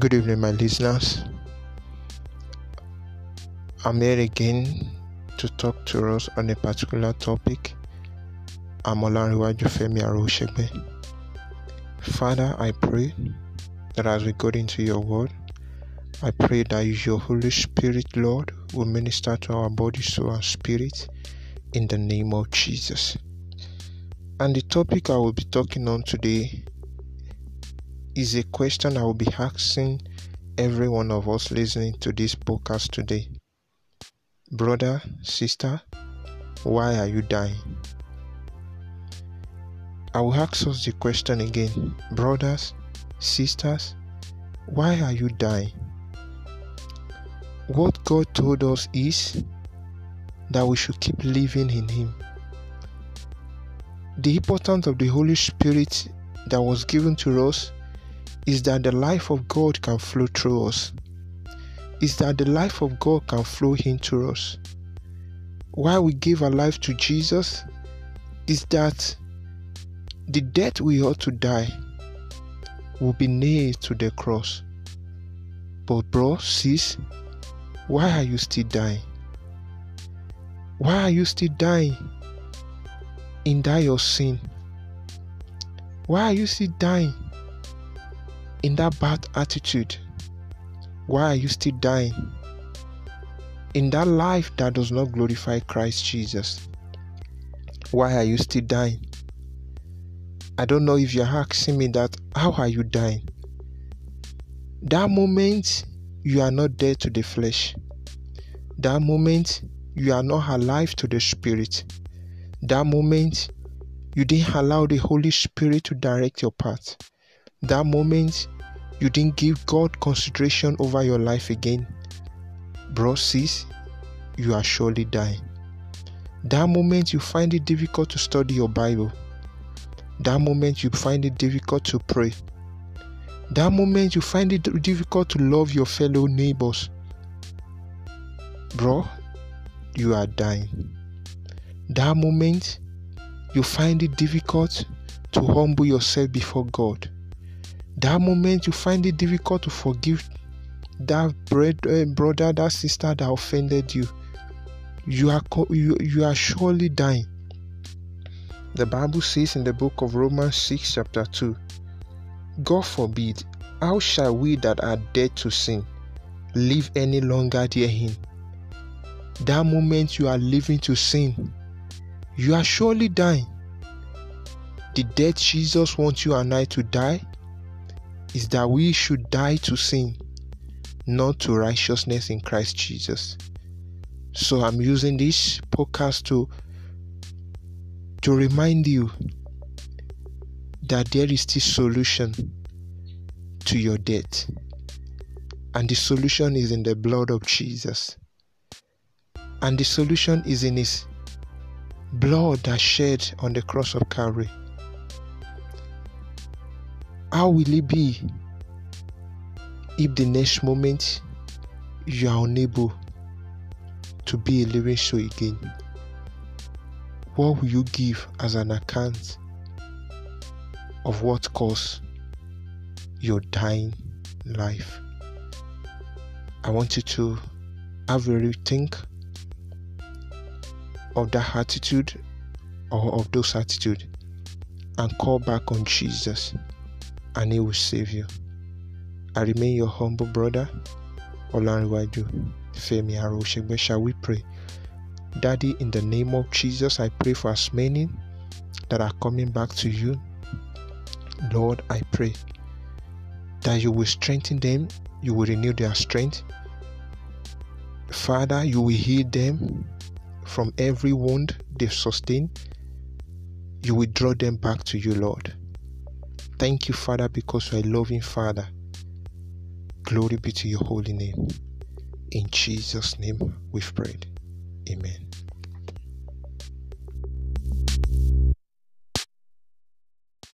Good evening, my listeners. I'm here again to talk to us on a particular topic. I'm Olanrewaju Femi Arowosegbe. Father, I pray that as we go into your word, I pray that your Holy Spirit, Lord, will minister to our body, soul, and spirit in the name of Jesus. And the topic I will be talking on today is a question I will be asking every one of us listening to this podcast today. Brother, sister, why are you dying? I will ask us the question again. Brothers, sisters, why are you dying? What God told us is that we should keep living in Him. The importance of the Holy Spirit that was given to us is that the life of God can flow through us, is that the life of God can flow into us. Why we give our life to Jesus is that the death we ought to die will be nailed to the cross. But, bro, sis, why are you still dying? Why are you still dying in that your sin? Why are you still dying in that bad attitude? Why are you still dying in that life that does not glorify Christ Jesus? Why are you still dying? I don't know if you're asking me that, how are you dying? That moment you are not dead to the flesh. That moment you are not alive to the spirit. That moment you didn't allow the Holy Spirit to direct your path. That moment you didn't give God consideration over your life again. Bro, sis, you are surely dying. That moment you find it difficult to study your Bible. That moment you find it difficult to pray. That moment you find it difficult to love your fellow neighbors. Bro, you are dying. That moment you find it difficult to humble yourself before God. That moment you find it difficult to forgive that eh, brother, that sister that offended you. You are you, you are surely dying. The Bible says in the book of Romans 6, chapter 2 God forbid, how shall we that are dead to sin live any longer therein? That moment you are living to sin, you are surely dying. The death Jesus wants you and I to die is that we should die to sin, not to righteousness in Christ Jesus. So I'm using this podcast to to remind you that there is this solution to your debt. And the solution is in the blood of Jesus. And the solution is in his blood that shed on the cross of Calvary. How will it be if the next moment you are unable to be a living soul again? What will you give as an account of what caused your dying life? I want you to have a rethink of that attitude or of those attitude and call back on Jesus and he will save you. I remain your humble brother, Olanrewaju Femi Arowosegbe. Shall we pray? Daddy, in the name of Jesus, I pray for as many that are coming back to you. Lord, I pray that you will strengthen them, you will renew their strength. Father, you will heal them from every wound they've sustained. You will draw them back to you, Lord. Thank you, Father, because you are a loving Father. Glory be to your holy name. In Jesus' name we've prayed. Amen.